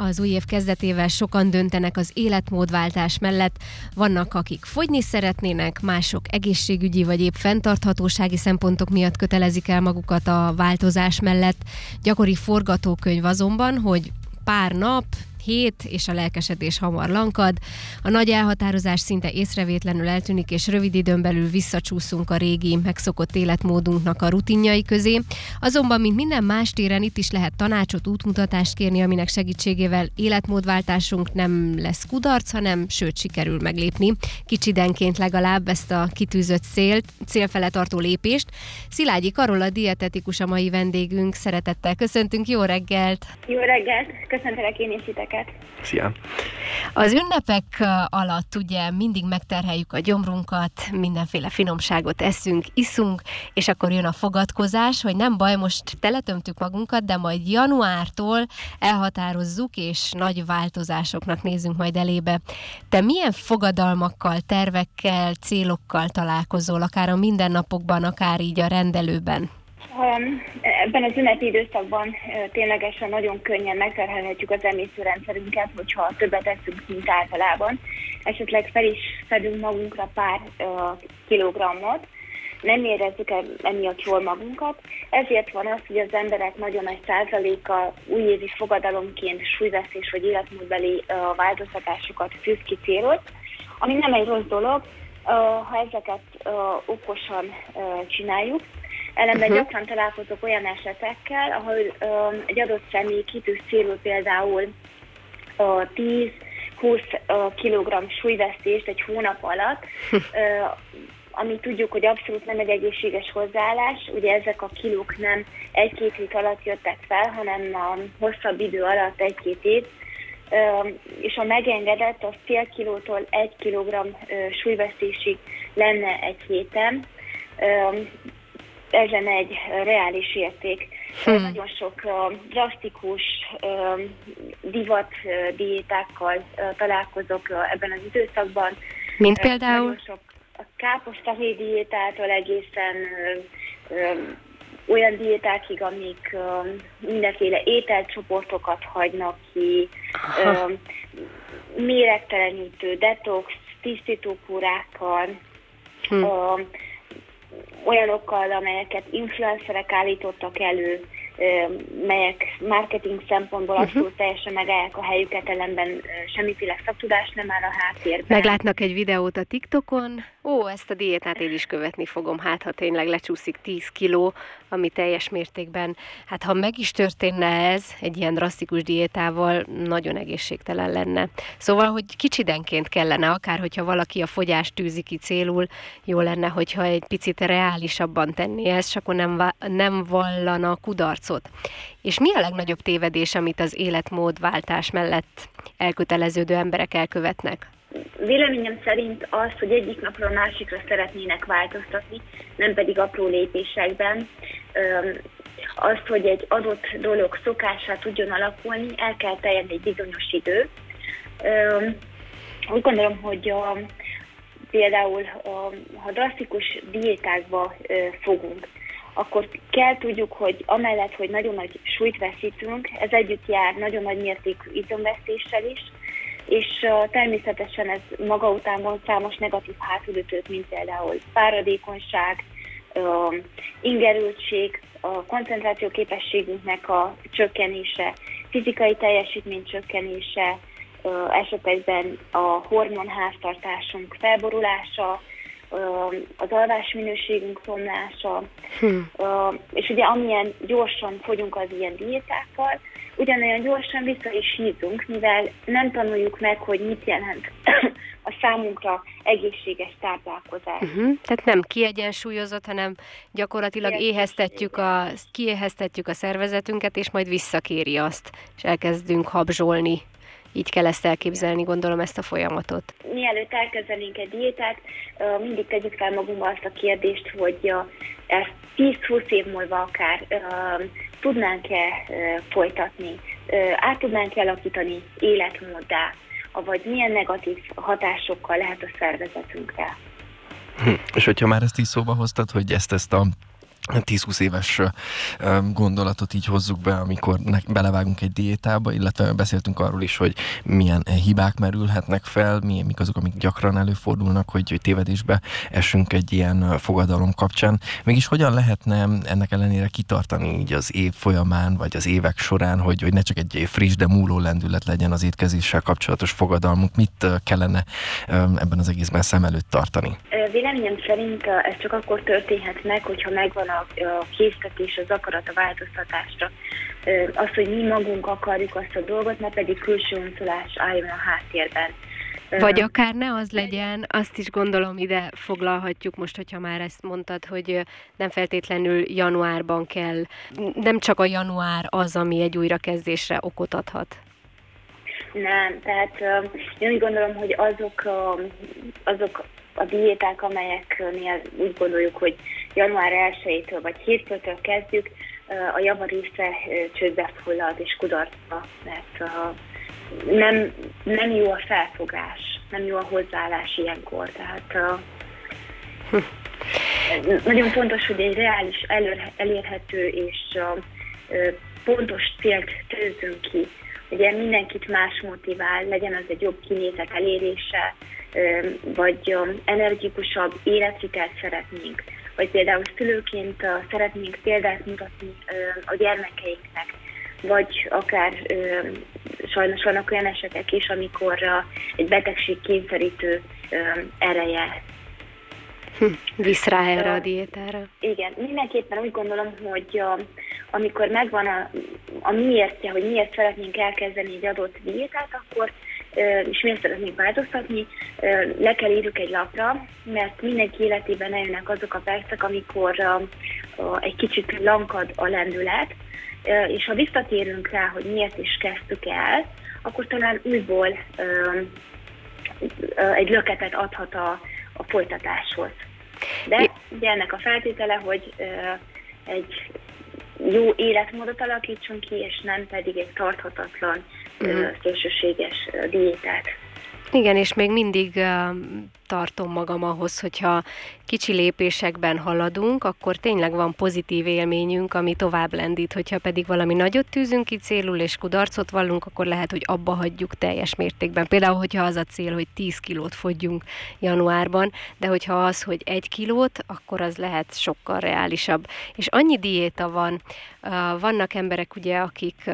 Az új év kezdetével sokan döntenek az életmódváltás mellett. Vannak, akik fogyni szeretnének, mások egészségügyi vagy épp fenntarthatósági szempontok miatt kötelezik el magukat a változás mellett. Gyakori forgatókönyv azonban, hogy pár nap, hét, és a lelkesedés hamar lankad. A nagy elhatározás szinte észrevétlenül eltűnik, és rövid időn belül visszacsúszunk a régi, megszokott életmódunknak a rutinjai közé. Azonban, mint minden más téren, itt is lehet tanácsot, útmutatást kérni, aminek segítségével életmódváltásunk nem lesz kudarc, hanem sőt sikerül meglépni. Kicsidenként legalább ezt a kitűzött célt, célfele tartó lépést. Szilágyi Karola dietetikus a mai vendégünk. Szeretettel köszöntünk, jó reggelt! Jó reggelt! Köszöntelek én is iteket! Neked! Szia! Az ünnepek alatt ugye mindig megterheljük a gyomrunkat, mindenféle finomságot eszünk, iszunk, és akkor jön a fogadkozás, hogy nem baj, most teletömtük magunkat, de majd januártól elhatározzuk, és nagy változásoknak nézünk majd elébe. Te milyen fogadalmakkal, tervekkel, célokkal találkozol, akár a mindennapokban, akár így a rendelőben? Ebben az ünnepi időszakban ténylegesen nagyon könnyen megterhelhetjük az emészőrendszerünket, hogyha többet eszünk, mint általában. Esetleg fel is szedünk magunkra pár kilogrammot, nem érezzük emiatt jól magunkat. Ezért van az, hogy az emberek nagyon nagy százaléka újévi fogadalomként súlyvesztés vagy életmódbeli változtatásokat tűz ki célot, ami nem egy rossz dolog, ha ezeket okosan csináljuk, Ellenben uh-huh. gyakran találkozok olyan esetekkel, ahol um, egy adott személy kitűz célul például uh, 10 20 uh, kg súlyvesztést egy hónap alatt, uh, ami tudjuk, hogy abszolút nem egy egészséges hozzáállás. Ugye ezek a kilók nem egy-két hét alatt jöttek fel, hanem a hosszabb idő alatt egy-két év. Uh, és a megengedett az fél kilótól egy kilogramm súlyvesztésig lenne egy héten ez lenne egy reális érték. Hmm. Nagyon sok uh, drasztikus uh, divat uh, diétákkal uh, találkozok uh, ebben az időszakban. Mint például? Nagyon sok a káposztahéj diétától egészen uh, olyan diétákig, amik mindenféle ételcsoportokat hagynak ki, uh, méregtelenítő, detox, tisztítókúrákkal, hmm. Olyanokkal, amelyeket influencerek állítottak elő, melyek marketing szempontból uh-huh. abszolút teljesen megállják a helyüket, ellenben semmiféle szaktudás nem áll a háttérben. Meglátnak egy videót a TikTokon, ó, ezt a diétát én is követni fogom, hát ha tényleg lecsúszik 10 kiló, ami teljes mértékben, hát ha meg is történne ez egy ilyen drasztikus diétával, nagyon egészségtelen lenne. Szóval, hogy kicsidenként kellene, akár hogyha valaki a fogyást tűzi ki célul, jó lenne, hogyha egy picit reálisabban tenni ezt, és akkor nem, nem vallana kudarcot. És mi a legnagyobb tévedés, amit az életmódváltás mellett elköteleződő emberek elkövetnek? Véleményem szerint az, hogy egyik napról másikra szeretnének változtatni, nem pedig apró lépésekben. Azt, hogy egy adott dolog szokásá tudjon alakulni, el kell teljen egy bizonyos idő. Úgy gondolom, hogy a, például a, ha drasztikus diétákba fogunk, akkor kell tudjuk, hogy amellett, hogy nagyon nagy súlyt veszítünk, ez együtt jár nagyon nagy mértékű izomvesztéssel is, és természetesen ez maga után van számos negatív hátulütőt, mint például fáradékonyság, ingerültség, a koncentráció képességünknek a csökkenése, fizikai teljesítmény csökkenése, esetekben a hormonháztartásunk felborulása, az alvásminőségünk romlása, hm. és ugye amilyen gyorsan fogyunk az ilyen diétákkal, ugyanolyan gyorsan vissza is hízunk, mivel nem tanuljuk meg, hogy mit jelent a számunkra egészséges táplálkozás. Uh-huh. Tehát nem kiegyensúlyozott, hanem gyakorlatilag éheztetjük a, kiéheztetjük a szervezetünket, és majd visszakéri azt, és elkezdünk habzsolni. Így kell ezt elképzelni, gondolom ezt a folyamatot. Mielőtt elkezdenénk egy diétát, mindig tegyük fel magunkba azt a kérdést, hogy ezt 10-20 év múlva akár tudnánk-e folytatni, át tudnánk-e alakítani életmóddá, vagy milyen negatív hatásokkal lehet a szervezetünkre. Hm. És hogyha már ezt is szóba hoztad, hogy ezt, ezt a 10-20 éves gondolatot így hozzuk be, amikor belevágunk egy diétába, illetve beszéltünk arról is, hogy milyen hibák merülhetnek fel, milyen, mik azok, amik gyakran előfordulnak, hogy, hogy tévedésbe esünk egy ilyen fogadalom kapcsán. Mégis hogyan lehetne ennek ellenére kitartani így az év folyamán, vagy az évek során, hogy, hogy ne csak egy friss, de múló lendület legyen az étkezéssel kapcsolatos fogadalmunk? Mit kellene ebben az egészben szem előtt tartani? Véleményem szerint ez csak akkor történhet meg, hogyha megvan a a késztetés, az akarat a változtatásra. Az, hogy mi magunk akarjuk azt a dolgot, ne pedig külső uncolás álljon a háttérben. Vagy akár ne az legyen, azt is gondolom ide foglalhatjuk most, hogyha már ezt mondtad, hogy nem feltétlenül januárban kell, nem csak a január az, ami egy újrakezdésre okot adhat. Nem, tehát én úgy gondolom, hogy azok, azok a diéták, amelyeknél úgy gondoljuk, hogy január 1-től vagy hétfőtől kezdjük, a java része csődbe fullad és kudarcba, mert nem, nem jó a felfogás, nem jó a hozzáállás ilyenkor. Tehát nagyon fontos, hogy egy reális, elérhető és pontos célt tőzünk ki. Ugye mindenkit más motivál, legyen az egy jobb kinézet elérése, vagy energikusabb életvitelt szeretnénk, vagy például szülőként szeretnénk példát mutatni a gyermekeinknek, vagy akár sajnos vannak olyan esetek is, amikor egy betegség kényszerítő ereje hm, Visz rá erre a diétára. Igen, mindenképpen úgy gondolom, hogy a, amikor megvan a, a miértje, hogy miért szeretnénk elkezdeni egy adott diétát, akkor és miért szeretnénk változtatni, le kell írjuk egy lapra, mert mindenki életében eljönnek azok a percek, amikor egy kicsit lankad a lendület, és ha visszatérünk rá, hogy miért is kezdtük el, akkor talán újból egy löketet adhat a, a folytatáshoz. De ugye ennek a feltétele, hogy egy jó életmódot alakítsunk ki, és nem pedig egy tarthatatlan, uh-huh. szélsőséges diétát. Igen, és még mindig tartom magam ahhoz, hogyha kicsi lépésekben haladunk, akkor tényleg van pozitív élményünk, ami tovább lendít, hogyha pedig valami nagyot tűzünk ki célul, és kudarcot vallunk, akkor lehet, hogy abba hagyjuk teljes mértékben. Például, hogyha az a cél, hogy 10 kilót fogyjunk januárban, de hogyha az, hogy egy kilót, akkor az lehet sokkal reálisabb. És annyi diéta van, vannak emberek ugye, akik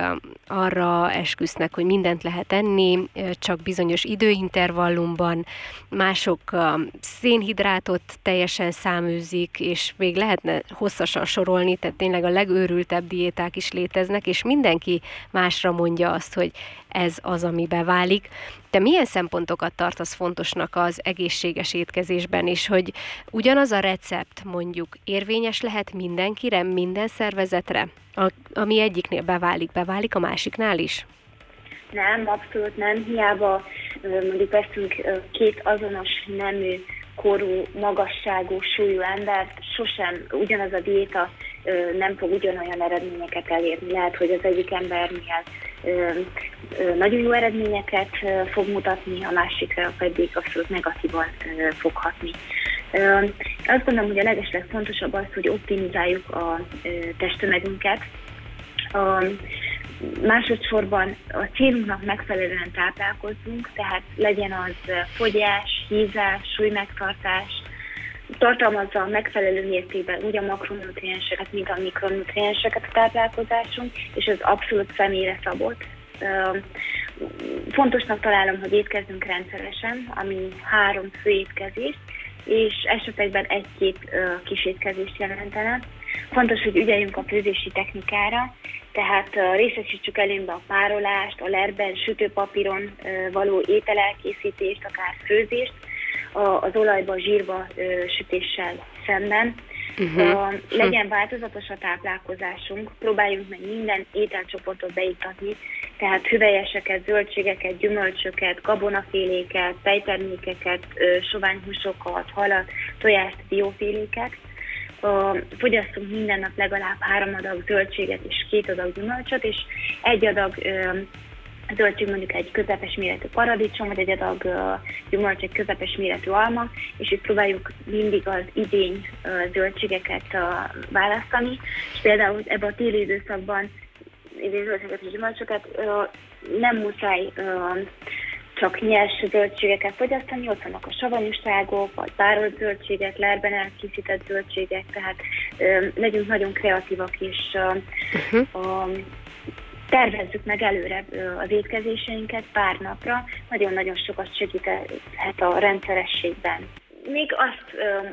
arra esküsznek, hogy mindent lehet enni, csak bizonyos időintervallumban, mások szénhidrátot teljesen száműzik, és még lehetne hosszasan sorolni, tehát tényleg a legőrültebb diéták is léteznek, és mindenki másra mondja azt, hogy ez az, ami beválik. Te milyen szempontokat tartasz fontosnak az egészséges étkezésben, és hogy ugyanaz a recept mondjuk érvényes lehet mindenkire, minden szervezetre, a, ami egyiknél beválik, beválik a másiknál is? Nem, abszolút nem. Hiába mondjuk veszünk két azonos nemű, korú, magasságú, súlyú embert, sosem ugyanaz a diéta nem fog ugyanolyan eredményeket elérni. Lehet, hogy az egyik embernél nagyon jó eredményeket fog mutatni, a másikra pedig abszolút negatívan fog hatni. Azt gondolom, hogy a legesleg fontosabb az, hogy optimizáljuk a testtömegünket. Másodszorban a célunknak megfelelően táplálkozzunk, tehát legyen az fogyás, hízás, súlymegtartás, tartalmazza a megfelelő mértékben úgy a makronutrienseket, mint a mikronutrienseket a táplálkozásunk, és ez abszolút személyre szabott. Fontosnak találom, hogy étkezzünk rendszeresen, ami három fő étkezés, és esetekben egy-két kis étkezést jelentene. Fontos, hogy ügyeljünk a főzési technikára, tehát részesítsük előnybe a párolást, a lerben, sütőpapíron való ételelkészítést, akár főzést, az olajba, zsírba sütéssel szemben. Uh-huh. legyen változatos a táplálkozásunk, próbáljunk meg minden ételcsoportot beiktatni, tehát hüvelyeseket, zöldségeket, gyümölcsöket, gabonaféléket, tejtermékeket, soványhúsokat, halat, tojást, bioféléket. Fogyasztunk minden nap legalább három adag zöldséget és két adag gyümölcsöt, és egy adag zöldség mondjuk egy közepes méretű paradicsom, vagy egy adag gyümölcs, egy közepes méretű alma, és itt próbáljuk mindig az idény zöldségeket választani, és például ebben a téli időszakban idény zöldségeket és gyümölcsöket nem muszáj csak nyers zöldségeket fogyasztani, ott vannak a savanyúságok, vagy párolt zöldségek, lerben elkészített zöldségek, tehát ö, legyünk nagyon kreatívak, és uh-huh. tervezzük meg előre az étkezéseinket pár napra, nagyon-nagyon sokat segíthet a rendszerességben. Még azt ö,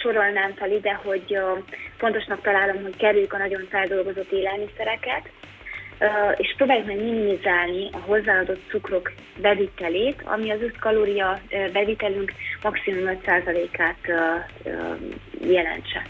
sorolnám fel ide, hogy ö, fontosnak találom, hogy kerüljük a nagyon feldolgozott élelmiszereket, és próbáljuk meg minimizálni a hozzáadott cukrok bevitelét, ami az összkalória bevitelünk maximum 5%-át jelentse.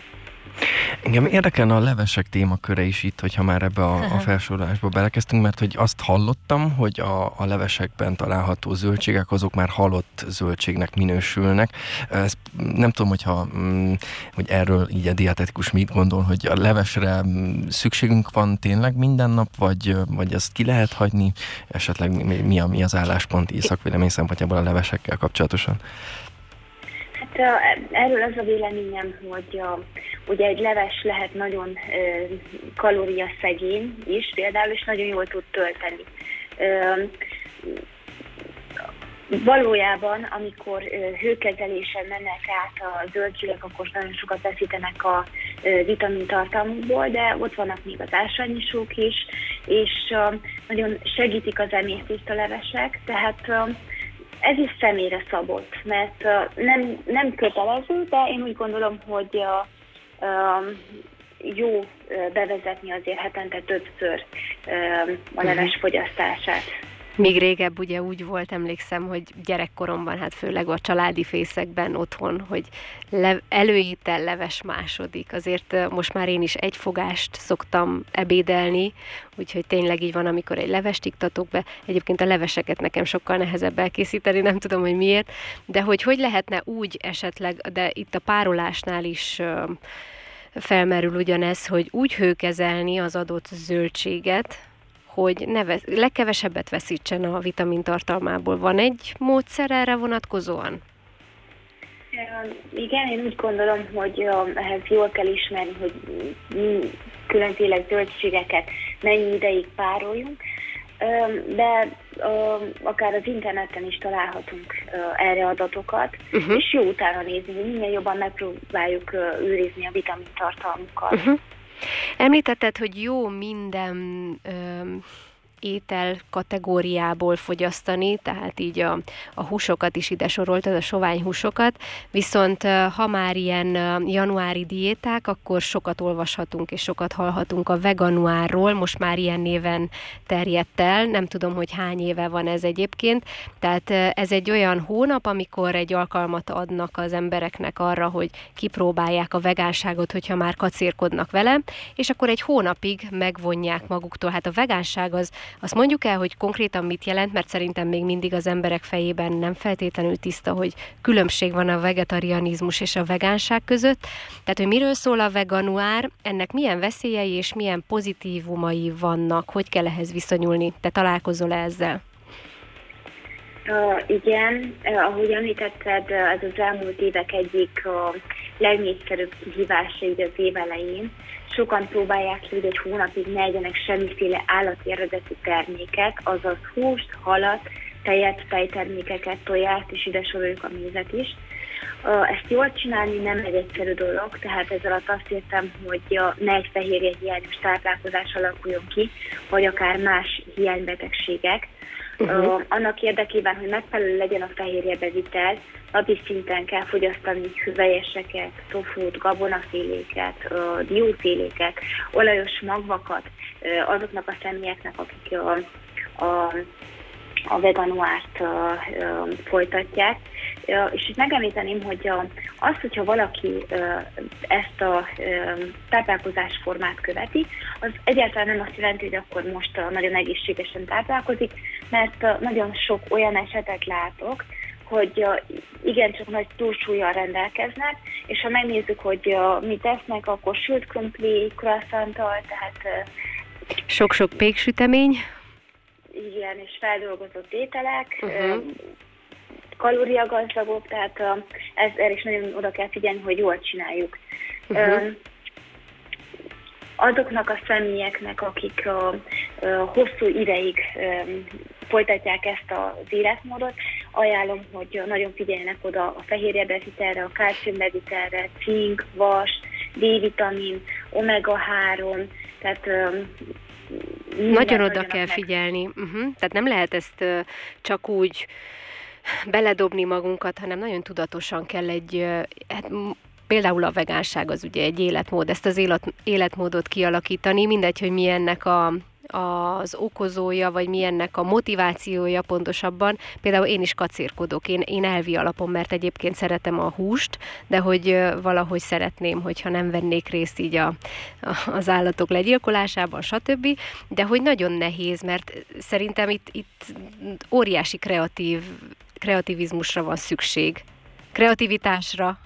Engem érdekelne a levesek témaköre is itt, hogyha már ebbe a, a felsorolásba belekezdtünk, mert hogy azt hallottam, hogy a, a levesekben található zöldségek azok már halott zöldségnek minősülnek. Ezt nem tudom, hogyha, mm, hogy erről így a dietetikus mit gondol, hogy a levesre mm, szükségünk van tényleg minden nap, vagy, vagy ezt ki lehet hagyni, esetleg mi, a, mi az álláspont északvélemény szempontjából a levesekkel kapcsolatosan? Hát erről az a véleményem, hogy a, ugye egy leves lehet nagyon kalóriaszegény is például, és nagyon jól tud tölteni. Valójában, amikor hőkezelésen mennek át a zöldségek, akkor nagyon sokat veszítenek a vitamintartalmukból, de ott vannak még az ásványisók is, és nagyon segítik az emésztést a levesek, tehát ez is személyre szabott, mert nem, nem kötelező, de én úgy gondolom, hogy uh, uh, jó bevezetni azért hetente többször a leves mhm. fogyasztását. Még régebb ugye úgy volt, emlékszem, hogy gyerekkoromban, hát főleg a családi fészekben otthon, hogy le, előétel leves második. Azért most már én is egy fogást szoktam ebédelni, úgyhogy tényleg így van, amikor egy levest iktatok be. Egyébként a leveseket nekem sokkal nehezebb elkészíteni, nem tudom, hogy miért, de hogy hogy lehetne úgy esetleg, de itt a párolásnál is felmerül ugyanez, hogy úgy hőkezelni az adott zöldséget, hogy ne vesz, legkevesebbet veszítsen a vitamin tartalmából. Van egy módszer erre vonatkozóan? Igen, én úgy gondolom, hogy ehhez jól kell ismerni, hogy különféle zöldségeket mennyi ideig pároljunk, de akár az interneten is találhatunk erre adatokat, uh-huh. és jó utána nézni, hogy minél jobban megpróbáljuk őrizni a vitamin tartalmukat. Uh-huh. Említetted, hogy jó minden étel kategóriából fogyasztani, tehát így a, a húsokat is ide soroltad, a sovány húsokat, viszont ha már ilyen januári diéták, akkor sokat olvashatunk és sokat hallhatunk a veganuárról, most már ilyen néven terjedt el, nem tudom, hogy hány éve van ez egyébként, tehát ez egy olyan hónap, amikor egy alkalmat adnak az embereknek arra, hogy kipróbálják a vegánságot, hogyha már kacérkodnak vele, és akkor egy hónapig megvonják maguktól. Hát a vegánság az azt mondjuk el, hogy konkrétan mit jelent, mert szerintem még mindig az emberek fejében nem feltétlenül tiszta, hogy különbség van a vegetarianizmus és a vegánság között. Tehát, hogy miről szól a veganuár, ennek milyen veszélyei és milyen pozitívumai vannak, hogy kell ehhez viszonyulni? Te találkozol ezzel? Igen, uh, ahogy említetted, ez az elmúlt évek egyik uh, legnépszerűbb kihívása így az év elején sokan próbálják hogy egy hónapig ne egyenek semmiféle állati eredetű terméket, azaz húst, halat, tejet, tejtermékeket, tojást, és ide soroljuk a mézet is. Ezt jól csinálni nem egy egyszerű dolog, tehát ez alatt azt értem, hogy ne egy fehérje hiányos táplálkozás alakuljon ki, vagy akár más hiánybetegségek, Uh-huh. Annak érdekében, hogy megfelelő legyen a fehérje bevitel, napi szinten kell fogyasztani hüvelyeseket, tofút, gabonaféléket, dióféléket, olajos magvakat azoknak a személyeknek, akik a, a a veganuárt folytatják. És itt megemlíteném, hogy uh, az, hogyha valaki ezt a uh, táplálkozásformát követi, az egyáltalán nem azt jelenti, hogy akkor most nagyon egészségesen táplálkozik, mert nagyon sok olyan esetet látok, hogy igencsak nagy túlsúlyjal rendelkeznek, és ha megnézzük, hogy mit tesznek, akkor sült krumpli, croissanttal, tehát... Sok-sok péksütemény és feldolgozott ételek, uh-huh. Kalóriagazdagok, tehát ez, erre is nagyon oda kell figyelni, hogy jól csináljuk. Uh-huh. Azoknak a személyeknek, akik hosszú ideig folytatják ezt az életmódot, ajánlom, hogy nagyon figyeljenek oda a fehérjebevitelre, a kálciumbevitelre, cink, vas, D-vitamin, omega-3, tehát nagyon oda kell figyelni. Uh-huh. Tehát nem lehet ezt uh, csak úgy beledobni magunkat, hanem nagyon tudatosan kell egy, hát, például a vegánság az ugye egy életmód, ezt az élet, életmódot kialakítani, mindegy, hogy mi ennek a az okozója, vagy mi ennek a motivációja pontosabban. Például én is kacérkodok, én, én elvi alapon, mert egyébként szeretem a húst, de hogy valahogy szeretném, hogyha nem vennék részt így a, a, az állatok legyilkolásában, stb. De hogy nagyon nehéz, mert szerintem itt, itt óriási kreatív, kreativizmusra van szükség. Kreativitásra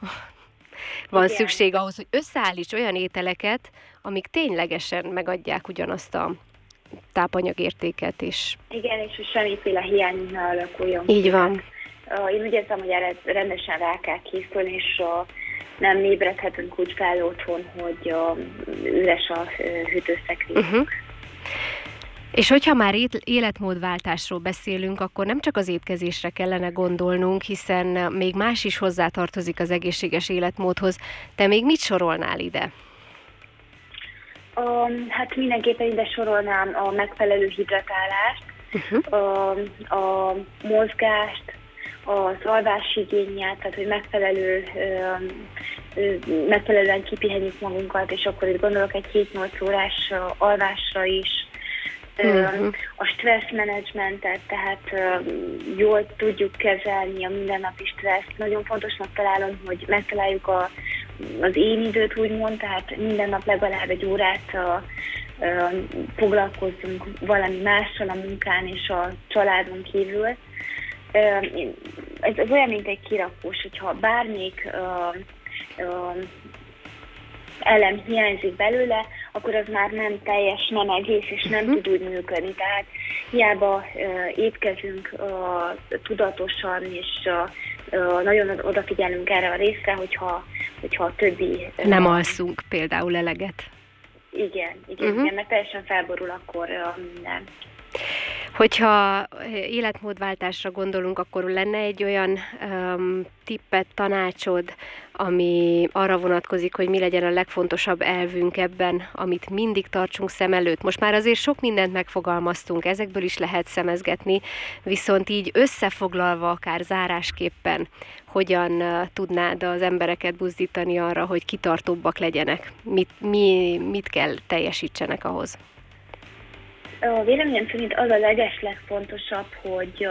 van Igen. szükség ahhoz, hogy összeállíts olyan ételeket, amik ténylegesen megadják ugyanazt a tápanyagértéket is. Igen, és hogy semmiféle hiány ne alakuljon. Így van. Én úgy érzem, hogy erre rendesen rá kell készülni, és nem ébredhetünk úgy fel otthon, hogy üres a hűtőszekrény. Uh-huh. És hogyha már életmódváltásról beszélünk, akkor nem csak az étkezésre kellene gondolnunk, hiszen még más is hozzátartozik az egészséges életmódhoz. Te még mit sorolnál ide? Um, hát mindenképpen ide sorolnám a megfelelő hidratálást, uh-huh. a, a mozgást, az alvásigényét, tehát hogy megfelelő, megfelelően kipihenjük magunkat, és akkor itt gondolok egy 7-8 órás alvásra is, uh-huh. a stressz menedzsmentet, tehát jól tudjuk kezelni a mindennapi stresszt. Nagyon fontosnak találom, hogy megtaláljuk a az én időt úgymond, tehát minden nap legalább egy órát a, a, foglalkozzunk valami mással a munkán és a családon kívül. Ez, ez olyan, mint egy kirakós, hogyha bármelyik elem hiányzik belőle, akkor az már nem teljes, nem egész, és nem uh-huh. tud úgy működni. Tehát hiába uh, étkezünk uh, tudatosan, és uh, nagyon odafigyelünk erre a részre, hogyha hogyha a többi... Nem alszunk például eleget. Igen, igen, uh-huh. igen mert teljesen felborul akkor minden. Hogyha életmódváltásra gondolunk, akkor lenne egy olyan um, tippet, tanácsod, ami arra vonatkozik, hogy mi legyen a legfontosabb elvünk ebben, amit mindig tartsunk szem előtt. Most már azért sok mindent megfogalmaztunk, ezekből is lehet szemezgetni, viszont így összefoglalva, akár zárásképpen, hogyan uh, tudnád az embereket buzdítani arra, hogy kitartóbbak legyenek? Mit, mi, mit kell teljesítsenek ahhoz? A véleményem szerint az a leges legfontosabb, hogy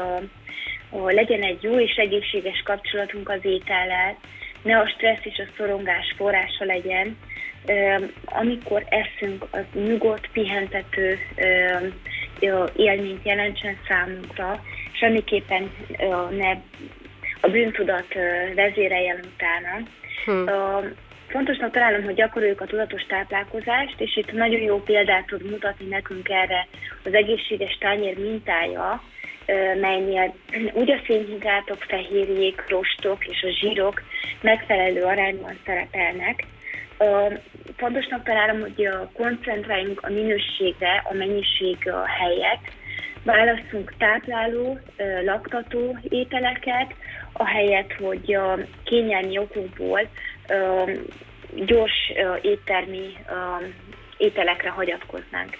a legyen egy jó és egészséges kapcsolatunk az étellel, ne a stressz és a szorongás forrása legyen. Amikor eszünk, az nyugodt, pihentető élményt jelentsen számunkra, semmiképpen ne a bűntudat vezéreljen utána. Hmm. Fontosnak találom, hogy gyakoroljuk a tudatos táplálkozást, és itt nagyon jó példát tud mutatni nekünk erre az egészséges tányér mintája, melynél úgy a szénhidrátok, fehérjék, rostok és a zsírok megfelelő arányban szerepelnek. Fontosnak találom, hogy koncentráljunk a minőségre, a mennyiség helyett, választunk tápláló, laktató ételeket, ahelyett, hogy kényelmi okokból gyors éttermi ételekre hagyatkoznánk.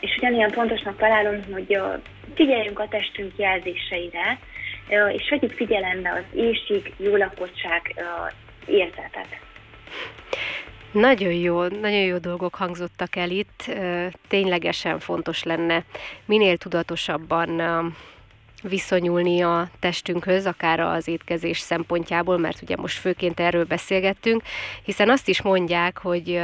És ugyanilyen fontosnak találom, hogy figyeljünk a testünk jelzéseire, és vegyük figyelembe az éjség, jó lakottság érzetet. Nagyon jó, nagyon jó dolgok hangzottak el itt. Ténylegesen fontos lenne minél tudatosabban viszonyulni a testünkhöz, akár az étkezés szempontjából, mert ugye most főként erről beszélgettünk, hiszen azt is mondják, hogy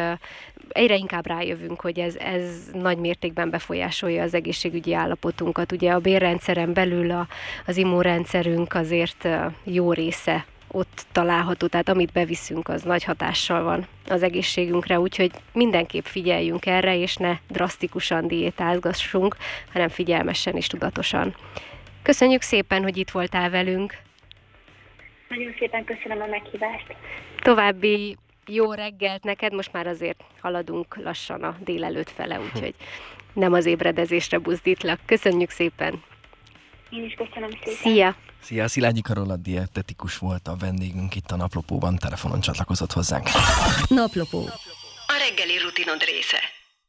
egyre inkább rájövünk, hogy ez, ez nagy mértékben befolyásolja az egészségügyi állapotunkat. Ugye a bérrendszeren belül a, az immunrendszerünk azért jó része ott található, tehát amit beviszünk, az nagy hatással van az egészségünkre, úgyhogy mindenképp figyeljünk erre, és ne drasztikusan diétázgassunk, hanem figyelmesen és tudatosan. Köszönjük szépen, hogy itt voltál velünk. Nagyon szépen köszönöm a meghívást. További jó reggelt neked, most már azért haladunk lassan a délelőtt fele, úgyhogy nem az ébredezésre buzdítlak. Köszönjük szépen! Én is köszönöm szépen. Szia! Szia, Szilágyi Karola dietetikus volt a vendégünk itt a Naplopóban, telefonon csatlakozott hozzánk. Naplopó. A reggeli rutinod része.